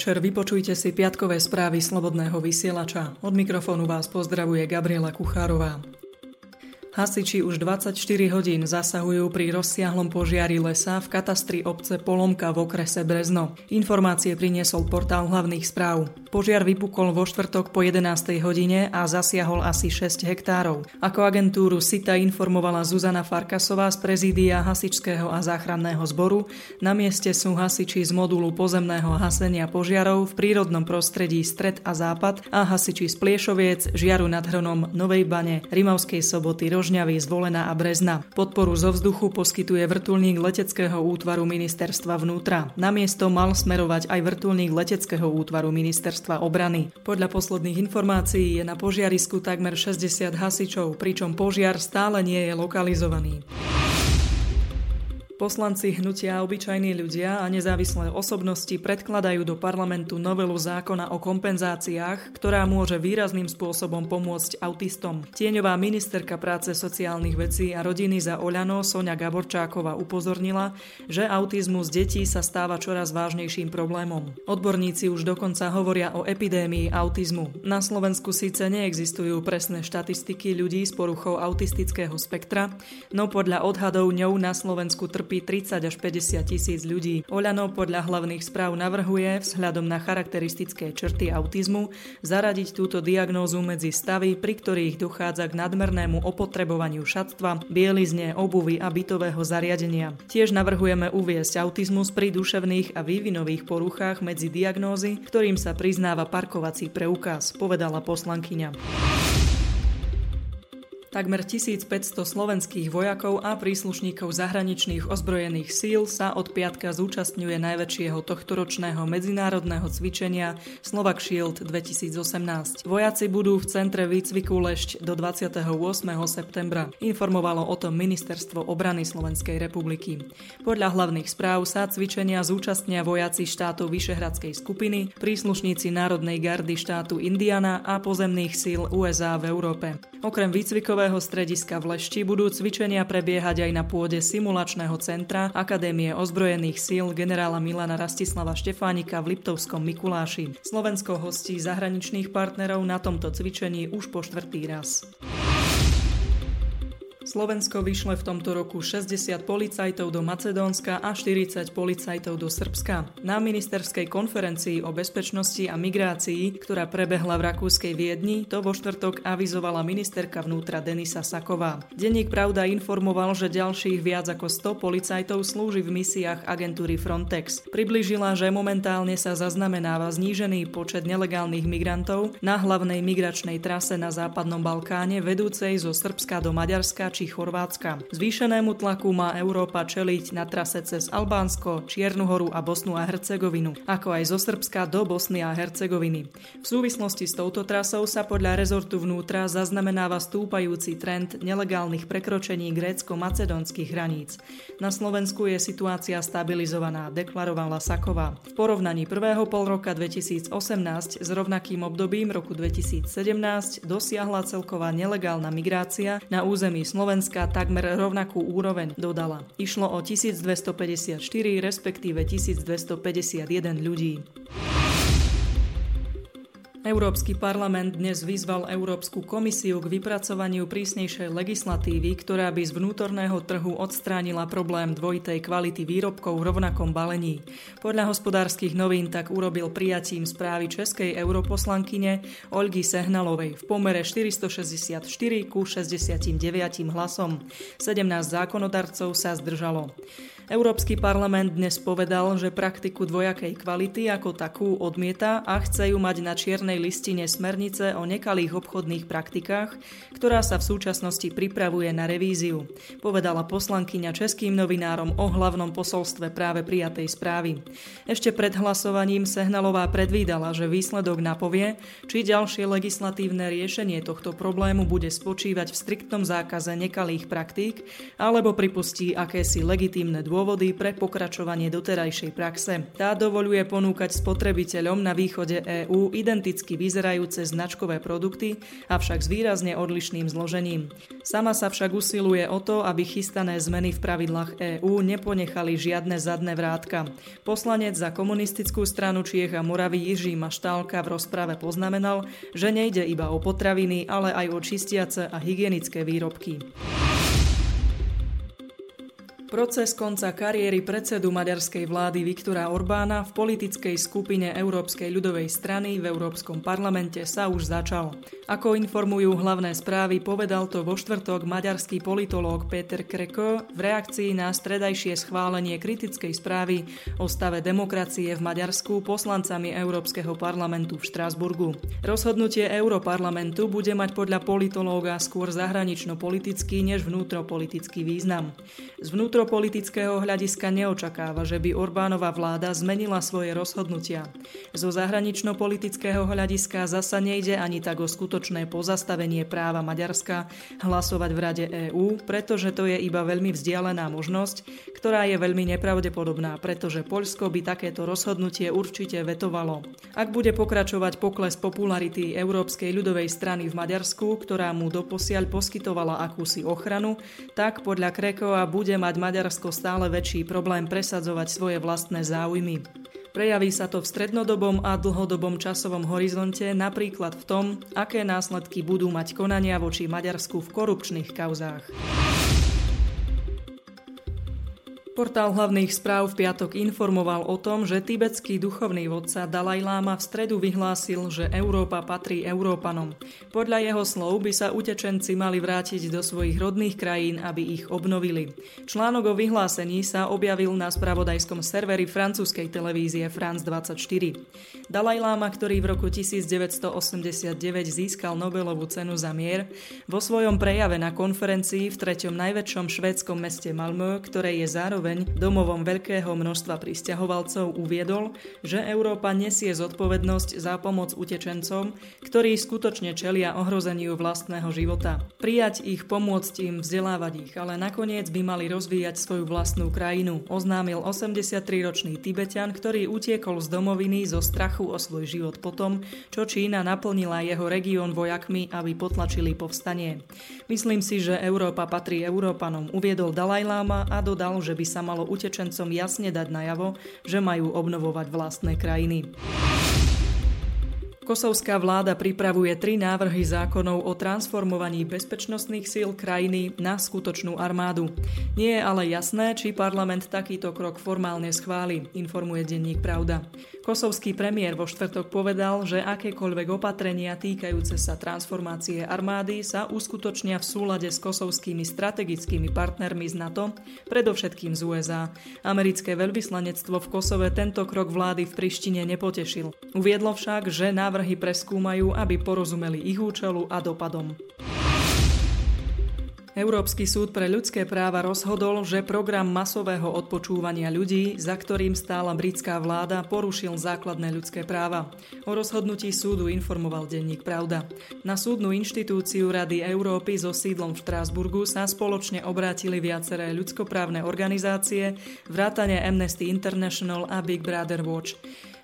večer, vypočujte si piatkové správy Slobodného vysielača. Od mikrofónu vás pozdravuje Gabriela Kuchárová. Hasiči už 24 hodín zasahujú pri rozsiahlom požiari lesa v katastri obce Polomka v okrese Brezno. Informácie priniesol portál hlavných správ. Požiar vypukol vo štvrtok po 11. hodine a zasiahol asi 6 hektárov. Ako agentúru SITA informovala Zuzana Farkasová z prezídia Hasičského a záchranného zboru, na mieste sú hasiči z modulu pozemného hasenia požiarov v prírodnom prostredí Stred a Západ a hasiči z Pliešoviec, Žiaru nad Hronom, Novej Bane, Rimavskej soboty, Rožňavy, Zvolená a Brezna. Podporu zo vzduchu poskytuje vrtulník leteckého útvaru ministerstva vnútra. Na miesto mal smerovať aj vrtulník leteckého útvaru ministerstva ministerstva obrany. Podľa posledných informácií je na požiarisku takmer 60 hasičov, pričom požiar stále nie je lokalizovaný. Poslanci hnutia obyčajní ľudia a nezávislé osobnosti predkladajú do parlamentu novelu zákona o kompenzáciách, ktorá môže výrazným spôsobom pomôcť autistom. Tieňová ministerka práce sociálnych vecí a rodiny za Oľano Sonia Gaborčáková upozornila, že autizmus detí sa stáva čoraz vážnejším problémom. Odborníci už dokonca hovoria o epidémii autizmu. Na Slovensku síce neexistujú presné štatistiky ľudí s poruchou autistického spektra, no podľa odhadov ňou na Slovensku trpí trpí 30 až 50 tisíc ľudí. Oľano podľa hlavných správ navrhuje vzhľadom na charakteristické črty autizmu zaradiť túto diagnózu medzi stavy, pri ktorých dochádza k nadmernému opotrebovaniu šatstva, bielizne, obuvy a bytového zariadenia. Tiež navrhujeme uviesť autizmus pri duševných a vývinových poruchách medzi diagnózy, ktorým sa priznáva parkovací preukaz, povedala poslankyňa. Takmer 1500 slovenských vojakov a príslušníkov zahraničných ozbrojených síl sa od piatka zúčastňuje najväčšieho tohtoročného medzinárodného cvičenia Slovak Shield 2018. Vojaci budú v centre výcviku Lešť do 28. septembra, informovalo o tom Ministerstvo obrany Slovenskej republiky. Podľa hlavných správ sa cvičenia zúčastnia vojaci štátov Vyšehradskej skupiny, príslušníci Národnej gardy štátu Indiana a pozemných síl USA v Európe. Okrem výcvikov výcvikového strediska v Lešti budú cvičenia prebiehať aj na pôde simulačného centra Akadémie ozbrojených síl generála Milana Rastislava Štefánika v Liptovskom Mikuláši. Slovensko hostí zahraničných partnerov na tomto cvičení už po štvrtý raz. Slovensko vyšle v tomto roku 60 policajtov do Macedónska a 40 policajtov do Srbska. Na ministerskej konferencii o bezpečnosti a migrácii, ktorá prebehla v rakúskej Viedni, to vo štvrtok avizovala ministerka vnútra Denisa Saková. Denník Pravda informoval, že ďalších viac ako 100 policajtov slúži v misiách agentúry Frontex. Priblížila, že momentálne sa zaznamenáva znížený počet nelegálnych migrantov na hlavnej migračnej trase na západnom Balkáne vedúcej zo Srbska do Maďarska či Chorvátska. Zvýšenému tlaku má Európa čeliť na trase cez Albánsko, Čiernu horu a Bosnu a Hercegovinu, ako aj zo Srbska do Bosny a Hercegoviny. V súvislosti s touto trasou sa podľa rezortu vnútra zaznamenáva stúpajúci trend nelegálnych prekročení grécko-macedónskych hraníc. Na Slovensku je situácia stabilizovaná, deklarovala Saková. V porovnaní prvého pol roka 2018 s rovnakým obdobím roku 2017 dosiahla celková nelegálna migrácia na území Slovenska Slovenska takmer rovnakú úroveň, dodala. Išlo o 1254, respektíve 1251 ľudí. Európsky parlament dnes vyzval Európsku komisiu k vypracovaniu prísnejšej legislatívy, ktorá by z vnútorného trhu odstránila problém dvojitej kvality výrobkov v rovnakom balení. Podľa hospodárskych novín tak urobil prijatím správy českej europoslankyne Olgy Sehnalovej v pomere 464 ku 69 hlasom. 17 zákonodarcov sa zdržalo. Európsky parlament dnes povedal, že praktiku dvojakej kvality ako takú odmieta a chce ju mať na čiernej listine smernice o nekalých obchodných praktikách, ktorá sa v súčasnosti pripravuje na revíziu, povedala poslankyňa českým novinárom o hlavnom posolstve práve prijatej správy. Ešte pred hlasovaním Sehnalová predvídala, že výsledok napovie, či ďalšie legislatívne riešenie tohto problému bude spočívať v striktnom zákaze nekalých praktík alebo pripustí akési legitímne dôvody dôvody pre pokračovanie doterajšej praxe. Tá dovoluje ponúkať spotrebiteľom na východe EÚ identicky vyzerajúce značkové produkty, avšak s výrazne odlišným zložením. Sama sa však usiluje o to, aby chystané zmeny v pravidlách EÚ neponechali žiadne zadné vrátka. Poslanec za komunistickú stranu Čiech a Moravy Jiří Maštálka v rozprave poznamenal, že nejde iba o potraviny, ale aj o čistiace a hygienické výrobky. Proces konca kariéry predsedu maďarskej vlády Viktora Orbána v politickej skupine Európskej ľudovej strany v Európskom parlamente sa už začal. Ako informujú hlavné správy, povedal to vo štvrtok maďarský politológ Peter Kreko v reakcii na stredajšie schválenie kritickej správy o stave demokracie v Maďarsku poslancami Európskeho parlamentu v Štrásburgu. Rozhodnutie Európarlamentu bude mať podľa politológa skôr zahranično-politický než vnútropolitický význam. Z vnútro vnútropolitického hľadiska neočakáva, že by Orbánova vláda zmenila svoje rozhodnutia. Zo zahranično-politického hľadiska zasa nejde ani tak o skutočné pozastavenie práva Maďarska hlasovať v Rade EÚ, pretože to je iba veľmi vzdialená možnosť, ktorá je veľmi nepravdepodobná, pretože Poľsko by takéto rozhodnutie určite vetovalo. Ak bude pokračovať pokles popularity Európskej ľudovej strany v Maďarsku, ktorá mu doposiaľ poskytovala akúsi ochranu, tak podľa Krekova bude mať Maďarsko stále väčší problém presadzovať svoje vlastné záujmy. Prejaví sa to v strednodobom a dlhodobom časovom horizonte napríklad v tom, aké následky budú mať konania voči Maďarsku v korupčných kauzách. Portál hlavných správ v piatok informoval o tom, že tibetský duchovný vodca Dalaj Lama v stredu vyhlásil, že Európa patrí Európanom. Podľa jeho slov by sa utečenci mali vrátiť do svojich rodných krajín, aby ich obnovili. Článok o vyhlásení sa objavil na spravodajskom serveri francúzskej televízie France 24. Dalaj Lama, ktorý v roku 1989 získal Nobelovú cenu za mier, vo svojom prejave na konferencii v treťom najväčšom švédskom meste Malmö, ktoré je zároveň zároveň domovom veľkého množstva pristahovalcov uviedol, že Európa nesie zodpovednosť za pomoc utečencom, ktorí skutočne čelia ohrozeniu vlastného života. Prijať ich, pomôcť im, vzdelávať ich, ale nakoniec by mali rozvíjať svoju vlastnú krajinu, oznámil 83-ročný Tibetan, ktorý utiekol z domoviny zo strachu o svoj život potom, čo Čína naplnila jeho región vojakmi, aby potlačili povstanie. Myslím si, že Európa patrí Európanom, uviedol Dalaj Lama a dodal, že by sa malo utečencom jasne dať najavo, že majú obnovovať vlastné krajiny. Kosovská vláda pripravuje tri návrhy zákonov o transformovaní bezpečnostných síl krajiny na skutočnú armádu. Nie je ale jasné, či parlament takýto krok formálne schváli, informuje denník Pravda. Kosovský premiér vo štvrtok povedal, že akékoľvek opatrenia týkajúce sa transformácie armády sa uskutočnia v súlade s kosovskými strategickými partnermi z NATO, predovšetkým z USA. Americké veľvyslanectvo v Kosove tento krok vlády v Prištine nepotešil. Uviedlo však, že návrh návrhy preskúmajú, aby porozumeli ich účelu a dopadom. Európsky súd pre ľudské práva rozhodol, že program masového odpočúvania ľudí, za ktorým stála britská vláda, porušil základné ľudské práva. O rozhodnutí súdu informoval denník Pravda. Na súdnu inštitúciu Rady Európy so sídlom v Štrásburgu sa spoločne obrátili viaceré ľudskoprávne organizácie, vrátane Amnesty International a Big Brother Watch.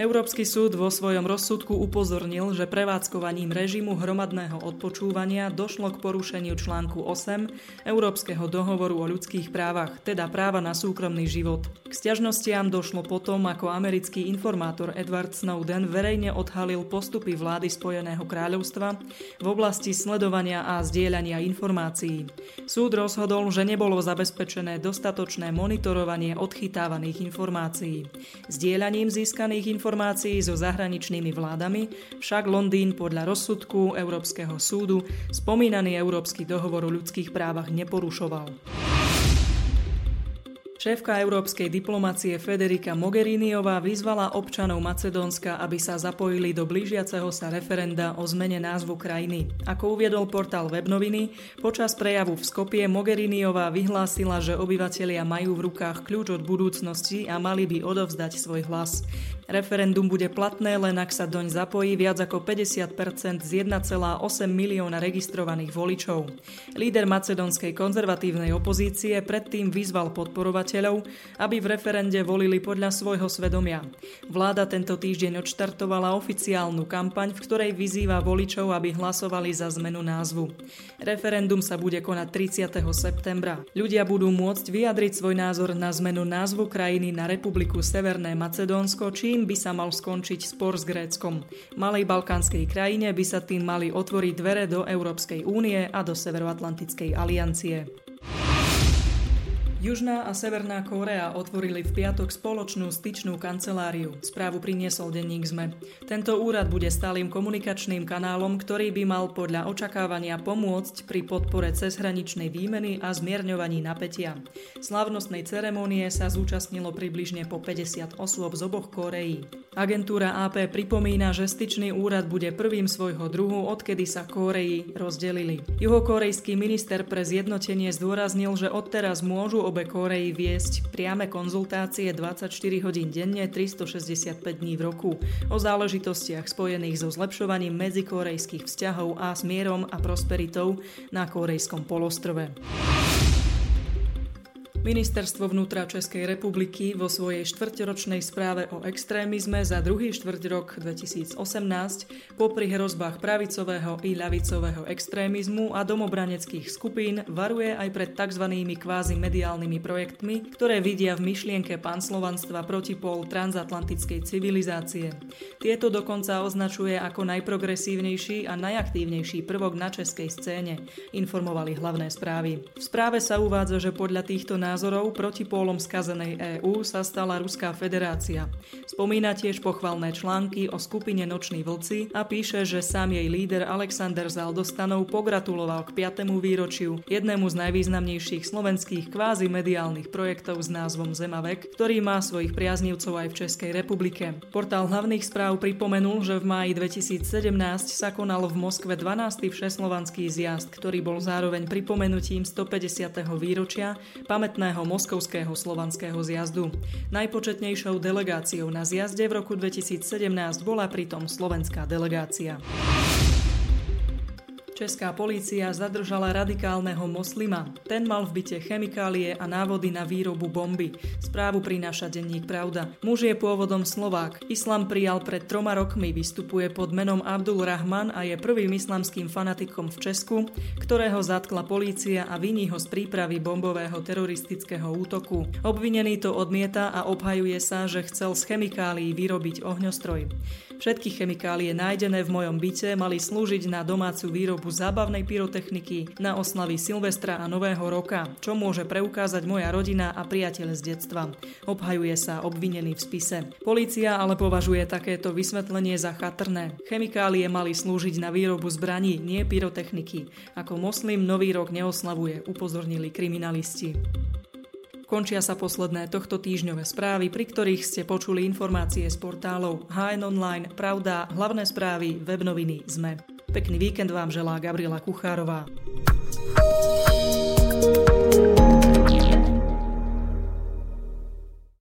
Európsky súd vo svojom rozsudku upozornil, že prevádzkovaním režimu hromadného odpočúvania došlo k porušeniu článku 8 Európskeho dohovoru o ľudských právach, teda práva na súkromný život. K stiažnostiam došlo potom, ako americký informátor Edward Snowden verejne odhalil postupy vlády Spojeného kráľovstva v oblasti sledovania a zdieľania informácií. Súd rozhodol, že nebolo zabezpečené dostatočné monitorovanie odchytávaných informácií. Zdieľaním získaných informácií so zahraničnými vládami však Londýn podľa rozsudku Európskeho súdu spomínaný Európsky dohovor o ľudských právach neporušoval. Šéfka európskej diplomacie Federica Mogheriniová vyzvala občanov Macedónska, aby sa zapojili do blížiaceho sa referenda o zmene názvu krajiny. Ako uviedol portál Webnoviny, počas prejavu v Skopie Mogheriniová vyhlásila, že obyvatelia majú v rukách kľúč od budúcnosti a mali by odovzdať svoj hlas. Referendum bude platné len ak sa doň zapojí viac ako 50 z 1,8 milióna registrovaných voličov. Líder macedónskej konzervatívnej opozície predtým vyzval podporovateľov, aby v referende volili podľa svojho svedomia. Vláda tento týždeň odštartovala oficiálnu kampaň, v ktorej vyzýva voličov, aby hlasovali za zmenu názvu. Referendum sa bude konať 30. septembra. Ľudia budú môcť vyjadriť svoj názor na zmenu názvu krajiny na Republiku Severné Macedónsko, čím by sa mal skončiť spor s Gréckom. Malej balkánskej krajine by sa tým mali otvoriť dvere do Európskej únie a do Severoatlantickej aliancie. Južná a Severná Kórea otvorili v piatok spoločnú styčnú kanceláriu. Správu priniesol denník ZME. Tento úrad bude stálym komunikačným kanálom, ktorý by mal podľa očakávania pomôcť pri podpore cezhraničnej výmeny a zmierňovaní napätia. Slavnostnej ceremónie sa zúčastnilo približne po 50 osôb z oboch Kóreí. Agentúra AP pripomína, že styčný úrad bude prvým svojho druhu, odkedy sa Kóreji rozdelili. Juhokorejský minister pre zjednotenie zdôraznil, že odteraz môžu obe Kóreji viesť priame konzultácie 24 hodín denne, 365 dní v roku o záležitostiach spojených so zlepšovaním medzikorejských vzťahov a smierom a prosperitou na Korejskom polostrove. Ministerstvo vnútra Českej republiky vo svojej štvrťročnej správe o extrémizme za druhý štvrť rok 2018 popri hrozbách pravicového i ľavicového extrémizmu a domobraneckých skupín varuje aj pred tzv. kvázi mediálnymi projektmi, ktoré vidia v myšlienke panslovanstva protipol transatlantickej civilizácie. Tieto dokonca označuje ako najprogresívnejší a najaktívnejší prvok na českej scéne, informovali hlavné správy. V správe sa uvádza, že podľa týchto názorov protipólom skazenej EÚ sa stala Ruská federácia. Spomína tiež pochvalné články o skupine Noční vlci a píše, že sám jej líder Alexander Zaldostanov pogratuloval k 5. výročiu jednému z najvýznamnejších slovenských kvázi mediálnych projektov s názvom Zemavek, ktorý má svojich priaznivcov aj v Českej republike. Portál hlavných správ pripomenul, že v máji 2017 sa konal v Moskve 12. všeslovanský zjazd, ktorý bol zároveň pripomenutím 150. výročia pamätného samotného moskovského slovanského zjazdu. Najpočetnejšou delegáciou na zjazde v roku 2017 bola pritom slovenská delegácia. Česká polícia zadržala radikálneho moslima. Ten mal v byte chemikálie a návody na výrobu bomby. Správu prináša denník Pravda. Muž je pôvodom Slovák. Islam prijal pred troma rokmi, vystupuje pod menom Abdul Rahman a je prvým islamským fanatikom v Česku, ktorého zatkla polícia a viní ho z prípravy bombového teroristického útoku. Obvinený to odmieta a obhajuje sa, že chcel z chemikálií vyrobiť ohňostroj. Všetky chemikálie nájdené v mojom byte mali slúžiť na domácu výrobu zábavnej pyrotechniky, na oslavy Silvestra a Nového roka, čo môže preukázať moja rodina a priateľ z detstva. Obhajuje sa obvinený v spise. Polícia ale považuje takéto vysvetlenie za chatrné. Chemikálie mali slúžiť na výrobu zbraní, nie pyrotechniky. Ako moslim Nový rok neoslavuje, upozornili kriminalisti. Končia sa posledné tohto týždňové správy, pri ktorých ste počuli informácie z portálov HN Online, Pravda, hlavné správy, webnoviny, ZME. Pekný víkend vám želá Gabriela Kuchárová.